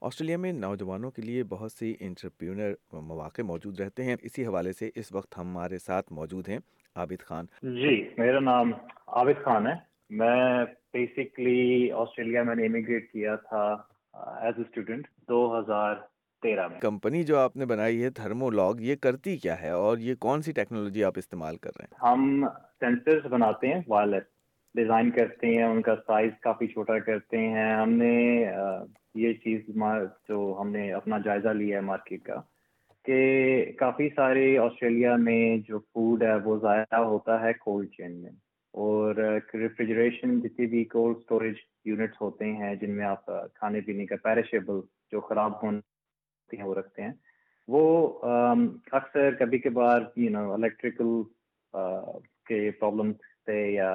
Australia میں نوجوانوں کے لیے بہت سی انٹرپریونر مواقع موجود رہتے ہیں۔ اسی حوالے سے اس وقت ہمارے ساتھ موجود ہیں عابد خان۔ جی میرا نام عابد خان ہے۔ میں بیسکلی آسٹریلیا میں نے امیگریٹ کیا تھا ایز اے اسٹوڈنٹ دو ہزار تیرہ میں۔ کمپنی جو آپ نے بنائی ہے تھرمو لاگ یہ کرتی کیا ہے اور یہ کون سی ٹیکنالوجی آپ استعمال کر رہے ہیں؟ ہم سینسرز بناتے ہیں وائرلیس ڈیزائن کرتے ہیں، ان کا سائز کافی چھوٹا کرتے ہیں۔ ہم نے یہ چیز جو ہم نے اپنا جائزہ لیا ہے مارکیٹ کا، کہ کافی سارے آسٹریلیا میں جو فوڈ ہے، وہ ضائع ہوتا ہے کولڈ چین میں۔ اور ریفریجریشن جتنی بھی کولڈ اسٹوریج یونٹس ہوتے ہیں، جن میں آپ کھانے پینے کا پیرشیبل جو خراب ہوتے ہیں، وہ رکھتے ہیں۔ وہ اکثر کبھی کبھار یو نو الیکٹریکل کے پرابلم سے یا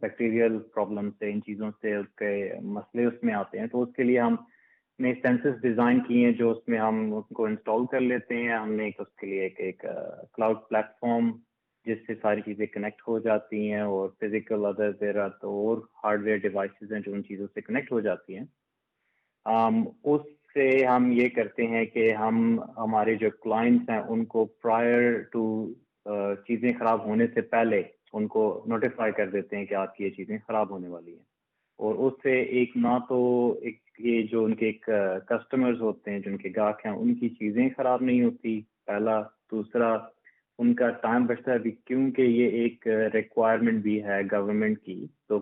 بیکٹیریل پرابلم سے، ان چیزوں سے اس کے مسئلے اس میں آتے ہیں۔ تو اس کے لیے ہم نے سینسز ڈیزائن کیے ہیں جو اس میں ہم اس کو انسٹال کر لیتے ہیں۔ ہم نے اس کے لیے ایک ایک کلاؤڈ پلیٹفارم جس سے ساری چیزیں کنیکٹ ہو جاتی ہیں اور فزیکل ادر دیر آر تو اور ہارڈ ویئر ڈیوائسیز ہیں جو ان چیزوں سے کنیکٹ ہو جاتی ہیں۔ اس سے ہم یہ کرتے ہیں کہ ہم، ہمارے جو کلائنٹس ہیں، ان کو پرائر ٹو چیزیں خراب ہونے سے پہلے ان کو نوٹیفائی کر دیتے ہیں کہ آپ کی یہ چیزیں خراب ہونے والی ہیں۔ اور اس سے ایک نہ تو ایک یہ جو ان کے ایک کسٹمرز ہوتے ہیں، جو ان کے گاہک ہیں، ان کی چیزیں خراب نہیں ہوتی۔ پہلا۔ دوسرا، ان کا ٹائم بچتا ہے بھی، کیونکہ یہ ایک ریکوائرمنٹ بھی ہے گورنمنٹ کی۔ تو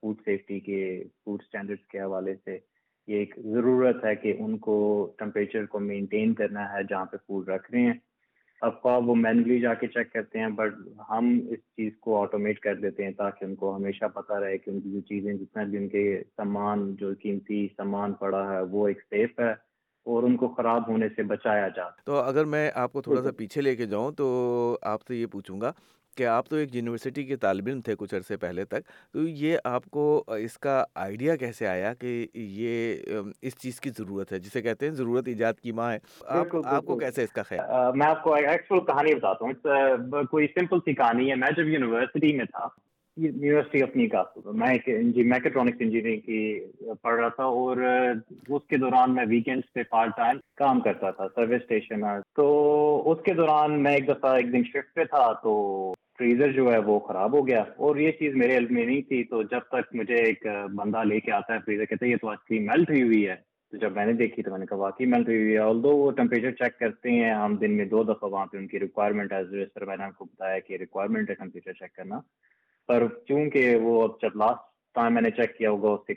فوڈ سیفٹی کے فوڈ اسٹینڈرڈس کے حوالے سے یہ ایک ضرورت ہے کہ ان کو ٹمپریچر کو مینٹین کرنا ہے جہاں پہ فوڈ رکھ رہے ہیں۔ افواہ وہ مینولی جا کے چیک کرتے ہیں بٹ ہم اس چیز کو آٹومیٹ کر دیتے ہیں تاکہ ان کو ہمیشہ پتہ رہے کہ ان کی جو چیزیں جتنا بھی ان کے سامان جو قیمتی سامان پڑا ہے وہ ایک سیف ہے اور ان کو خراب ہونے سے بچایا جا تو اگر میں آپ کو تھوڑا سا پیچھے لے کے جاؤں تو آپ سے یہ پوچھوں گا کہ آپ تو ایک یونیورسٹی کے طالب علم تھے کچھ عرصے پہلے تک تو یہ آپ کو اس کا آئیڈیا کیسے آیا کہ یہ اس چیز کی ضرورت ہے جسے کہتے ہیں ضرورت ایجاد کی ماں ہے؟ آپ کو کیسے اس کا خیال؟ میں آپ کو ایکچوئل کہانی بتاتا ہوں۔ کوئی سمپل سی کہانی ہے۔ میں جب یونیورسٹی میں تھا یونیورسٹی اپنی کا میں میکٹرانکس انجینئرنگ کی پڑھ رہا تھا اور اس کے دوران میں ویکینڈس پہ پارٹ ٹائم کام کرتا تھا سروس اسٹیشن تو اس کے دوران میں ایک دفعہ ایک دن شفٹ پہ تھا تو فریزر جو ہے وہ خراب ہو گیا اور یہ چیز میرے علم میں نہیں تھی۔ تو جب تک مجھے ایک بندہ لے کے آتا ہے فریزر کہتے ہیں یہ تو اچھی میلٹ ہوئی ہوئی ہے۔ تو جب میں نے دیکھی تو میں نے کہا واقعی میلٹ ہوئی ہوئی ہے۔ آل دو وہ ٹمپریچر چیک کرتے ہیں، ہم دن میں دو دفعہ وہاں پہ ان کی ریکوائرمنٹ ہے سر میں نے آپ کو بتایا کہ ریکوائرمنٹ ہے ٹمپریچر چیک کرنا۔ پر چونکہ وہ اب جب لاسٹ ٹائم میں نے چیک کیا ہوگا، اس سے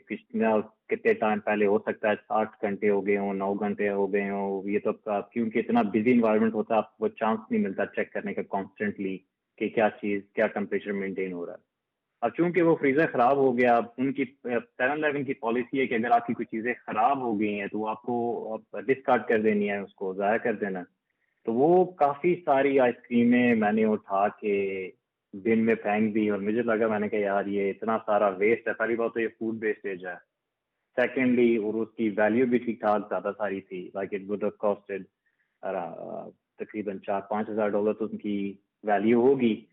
کتنے ٹائم پہلے ہو سکتا ہے آٹھ گھنٹے ہو گئے ہوں، نو گھنٹے ہو گئے ہوں۔ یہ تو کیونکہ اتنا بزی انوائرمنٹ ہوتا ہے، آپ کو چانس نہیں ملتا چیک کرنے کا کانسٹنٹلی کہ کیا چیز، کیا ٹمپریچر مینٹین ہو رہا ہے۔ اب چونکہ وہ فریزر خراب ہو گیا، اب ان کی سیون الیون کی پالیسی ہے کہ اگر آپ کی کوئی چیزیں خراب ہو گئی ہیں تو آپ کو ڈسکارڈ کر دینی ہے، اس کو ضائع کر دینا تو وہ کافی ساری آئس کریمیں میں نے اٹھا کے دن میں پھینک دی اور مجھے لگا، میں نے کہا، یار، یہ اتنا سارا ویسٹ ہے، پہلی بات تو یہ فوڈ ویسٹیج ہے۔ سیکنڈلی اور اس کی ویلیو بھی ٹھیک ٹھاک زیادہ ساری تھی لائک اٹ وڈ کاسٹڈ تقریباً چار پانچ ہزار ڈالر تو ان کی ویلیو ہوگی۔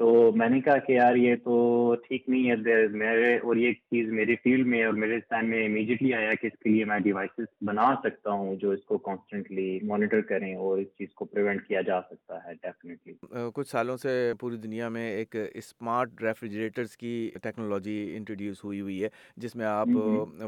تو میں نے کہا کہ یار یہ تو ٹھیک نہیں ہے میرے اور یہ چیز میری فیلڈ میں اور میرے ٹائم میں امیجیٹلی آیا کہ اس کے لیے میں ڈیوائسز بنا سکتا ہوں جو اس کو کانسٹنٹلی مانیٹر کریں اور اس چیز کو پریونٹ کیا جا سکتا ہے ڈیفینیٹلی کچھ سالوں سے پوری دنیا میں ایک اسمارٹ ریفریجریٹرس کی ٹیکنالوجی انٹروڈیوس ہوئی ہوئی ہے جس میں آپ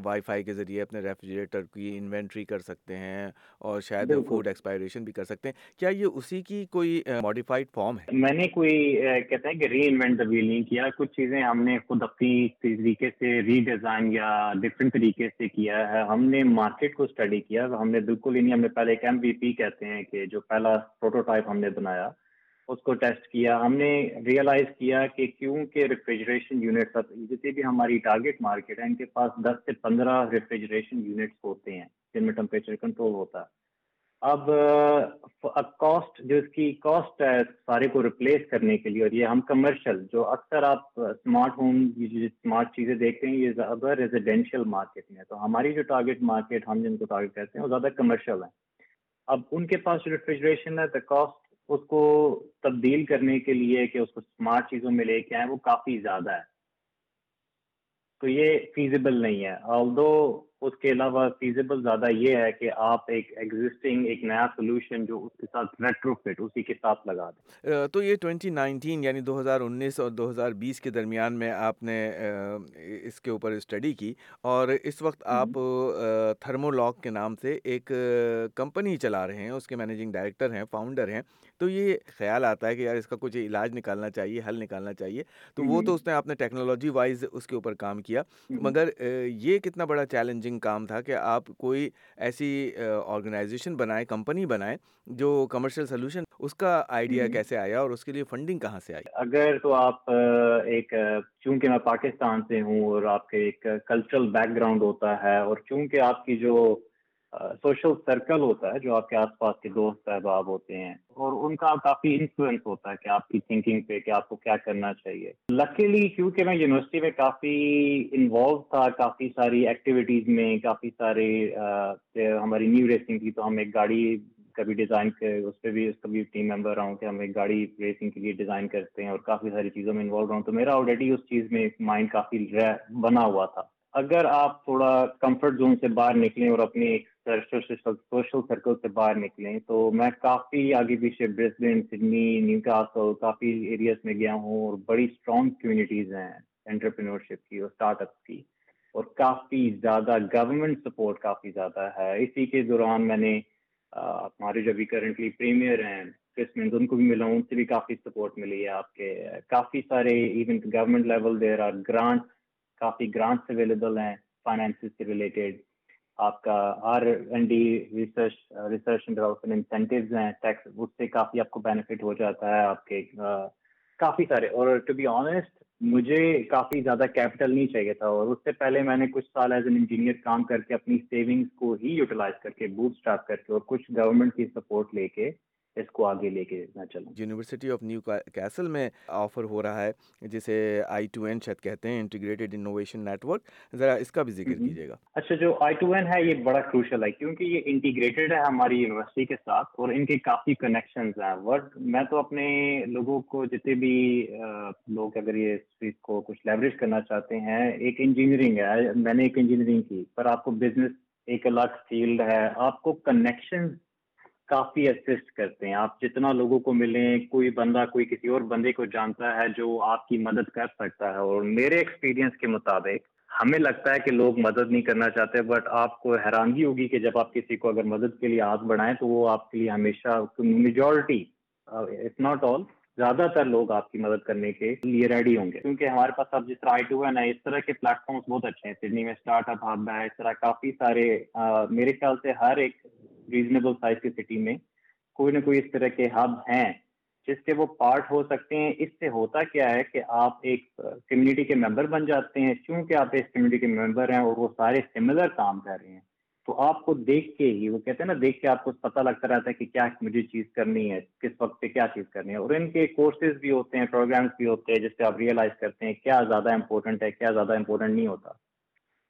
وائی فائی کے ذریعے اپنے ریفریجریٹر کی انوینٹری کر سکتے ہیں اور شاید فوڈ ایکسپائریشن بھی کر سکتے ہیں۔ کیا یہ اسی کی کوئی ماڈیفائڈ فارم ہے؟ میں نے کوئی کہتے ہیں کہ ری انوینٹ تبدیل نہیں کیا، کچھ چیزیں ہم نے خود اپنی طریقے سے ری ڈیزائن یا ڈفرینٹ طریقے سے کیا ہے۔ ہم نے مارکیٹ کو اسٹڈی کیا۔ ہم نے بالکل ہی نہیں، ہم نے پہلے ایک ایم وی پی کہتے ہیں کہ جو پہلا پروٹوٹائپ ہم نے بنایا، اس کو ٹیسٹ کیا۔ ہم نے ریئلائز کیا کہ کیونکہ ریفریجریشن یونٹس جتنی بھی ہماری ٹارگیٹ مارکیٹ ہے ان کے پاس دس سے پندرہ ریفریجریشن یونٹس ہوتے ہیں، جن میں ٹمپریچر کنٹرول ہوتا ہے۔ اب کاسٹ جو اس کی کاسٹ ہے سارے کو ریپلیس کرنے کے لیے، اور یہ ہم کمرشل جو اکثر آپ اسمارٹ ہوم اسمارٹ چیزیں دیکھتے ہیں، یہ زیادہ ریزیڈینشیل مارکیٹ میں تو ہماری جو ٹارگیٹ مارکیٹ ہم جن کو ٹارگیٹ کرتے ہیں، وہ زیادہ کمرشل ہیں۔ اب ان کے پاس جو ریفریجریشن ہے تو کاسٹ اس کو تبدیل کرنے کے لیے کہ اس کو اسمارٹ چیزوں میں لے کے آئیں، وہ کافی زیادہ ہے۔ تو یہ فیزیبل نہیں ہے. آلدو اس کے علاوہ فیزیبل زیادہ یہ ہے کہ آپ ایک ایگزسٹنگ ایک نیا سولوشن جو اس کے ساتھ ریٹرو فٹ اسی کے ساتھ لگا دیں. تو یہ ٹوینٹی نائنٹین یعنی دو ہزار انیس اور دو ہزار بیس کے درمیان میں آپ نے اس کے اوپر اسٹڈی کی اور اس وقت آپ تھرمو لاک کے نام سے ایک کمپنی چلا رہے ہیں. اس کے مینیجنگ ڈائریکٹر ہیں فاؤنڈر ہیں. تو یہ خیال آتا ہے کہ یار اس کا کچھ علاج نکالنا چاہیے حل نکالنا چاہیے۔ تو وہ تو اس نے آپ نے ٹیکنالوجی وائز اس کے اوپر کام کیا۔ مگر یہ کتنا بڑا چیلنجنگ کام تھا کہ آپ کوئی ایسی آرگنائزیشن بنائیں کمپنی بنائیں جو کمرشل سولوشن اس کا آئیڈیا کیسے آیا اور اس کے لیے فنڈنگ کہاں سے آئی؟ اگر تو آپ ایک چونکہ میں پاکستان سے ہوں اور آپ کے ایک کلچرل بیک گراؤنڈ ہوتا ہے اور چونکہ آپ کی جو سوشل سرکل ہوتا ہے جو آپ کے آس پاس کے دوست، احباب ہوتے ہیں، اور ان کا کافی انفلوئنس ہوتا ہے کہ آپ کی تھنکنگ پہ کہ آپ کو کیا کرنا چاہیے۔ لکیلی کیونکہ میں یونیورسٹی میں کافی انوالو تھا، کافی ساری ایکٹیویٹیز میں، کافی سارے ہماری نیو ریسنگ تھی تو ہم ایک گاڑی کبھی ڈیزائن اس پہ بھی، اس کا بھی ٹیم ممبر رہا ہوں کہ ہم ایک گاڑی ریسنگ کے لیے ڈیزائن کرتے ہیں اور کافی ساری چیزوں میں انوالو رہا ہوں۔ تو میرا آلریڈی اس چیز میں مائنڈ کافی بنا ہوا تھا۔ اگر آپ تھوڑا کمفرٹ زون سے باہر نکلیں اور اپنے ایک سوشل سرکل سے باہر نکلیں، تو میں کافی آگے پیچھے برسبن سڈنی نیو کاسل کافی ایریاز میں گیا ہوں اور بڑی اسٹرانگ کمیونٹیز ہیں انٹرپرینورشپ کی اور اسٹارٹ اپس کی اور کافی زیادہ گورنمنٹ سپورٹ کافی زیادہ ہے۔ اسی کے دوران میں نے ہمارے جو ابھی کرنٹلی پریمیئر ہیں کرسمنٹ ان کو بھی ملا ہوں ان سے بھی کافی سپورٹ ملی ہے آپ کے۔ کافی سارے even government level there are grant coffee grants available ہیں فائنینس سے ریلیٹڈ آپ کا R N D research research and development incentives ہیں ٹیکس اس سے کافی آپ کو بینیفٹ ہو جاتا ہے آپ کے کافی سارے. اور ٹو بی آنےسٹ مجھے کافی زیادہ کیپٹل نہیں چاہیے تھا اور اس سے پہلے میں نے کچھ سال ایز این انجینئر کام کر کے اپنی سیونگس کو ہی یوٹیلائز کر کے بوٹ اسٹارٹ کر کے اور کچھ گورنمنٹ کی سپورٹ لے کے اس کو آگے لے کے میں چلوں۔ یونیورسٹی آف نیو کیسل میں آفر ہو رہا ہے جسے آئی ٹو این شاید کہتے ہیں انٹیگریٹڈ انوویشن نیٹ ورک ذرا اس کا بھی ذکر کیجیے گا۔ اچھا جو آئی ٹو این ہے یہ بڑا کروشل ہے کیونکہ یہ انٹیگریٹڈ ہے ہماری یونیورسٹی کے ساتھ اور ان کے کافی کنیکشنز ہیں۔ ورک میں تو اپنے لوگوں کو جتنے بھی لوگ اگر یہ چیز کو کچھ لیوریج کرنا چاہتے ہیں ایک انجینئرنگ ہے میں نے ایک انجینئرنگ کی پر آپ کو بزنس ایک الگ فیلڈ ہے آپ کو کنیکشن کافی اسسٹ کرتے ہیں۔ آپ جتنا لوگوں کو ملیں، کوئی بندہ کوئی کسی اور بندے کو جانتا ہے جو آپ کی مدد کر سکتا ہے۔ اور میرے ایکسپیرینس کے مطابق ہمیں لگتا ہے کہ لوگ مدد نہیں کرنا چاہتے بٹ آپ کو حیرانگی ہوگی کہ جب آپ کسی کو اگر مدد کے لیے ہاتھ بڑھائیں تو وہ آپ کے لیے ہمیشہ میجورٹی اف ناٹ آل زیادہ تر لوگ آپ کی مدد کرنے کے لیے ریڈی ہوں گے۔ کیونکہ ہمارے پاس اب جس طرح آئی ٹو ہے نا، اس طرح کے پلیٹ فارمس بہت اچھے ہیں۔ سڈنی میں اسٹارٹ اپ ہب ہے اس طرح کافی سارے میرے خیال سے ہر ایک ریزنیبل سائز کی سٹی میں کوئی نہ کوئی اس طرح کے ہب ہیں جس کے وہ پارٹ ہو سکتے ہیں۔ اس سے ہوتا کیا ہے کہ آپ ایک کمیونٹی کے ممبر بن جاتے ہیں۔ چونکہ آپ اس کمیونٹی کے ممبر ہیں اور وہ سارے سملر کام کر رہے ہیں۔ تو آپ کو دیکھ کے ہی، وہ کہتے ہیں نا، دیکھ کے آپ کو پتہ لگتا رہتا ہے کہ کیا مجھے چیز کرنی ہے، کس وقت پہ کیا چیز کرنی ہے۔ اور ان کے کورسز بھی ہوتے ہیں پروگرامس بھی ہوتے ہیں، جس سے آپ ریئلائز کرتے ہیں کیا زیادہ امپورٹنٹ ہے، کیا زیادہ امپورٹنٹ نہیں ہوتا۔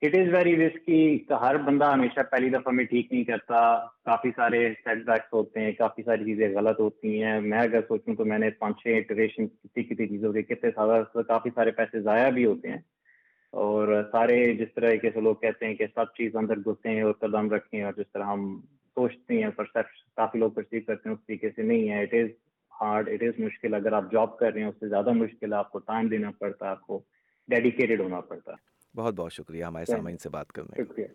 اٹ از ویری رسکی ہر بندہ ہمیشہ پہلی دفعہ میں ٹھیک نہیں کرتا. کافی سارے سیٹ بیکس ہوتے ہیں. کافی ساری چیزیں غلط ہوتی ہیں. میں اگر سوچوں تو میں نے پانچ چھ اٹریشن کسی کسی چیزوں کے کتنے سارا کافی سارے پیسے ضائع بھی ہوتے ہیں. اور سارے جس طرح کے لوگ کہتے ہیں کہ سب چیز اندر گھسیں اور قدم رکھیں اور جس طرح ہم سوچتے ہیں پرسیپش کافی لوگ پرسیو کرتے ہیں اس طریقے سے نہیں ہے. It is hard it is مشکل. اگر آپ جاب کر رہے ہیں، اس سے زیادہ مشکل ہے. آپ کو ٹائم دینا پڑتا ہے آپ کو ڈیڈیکیٹڈ ہونا پڑتا. ہے بہت بہت شکریہ ہمارے سامعین سے بات کرنے شکریہ۔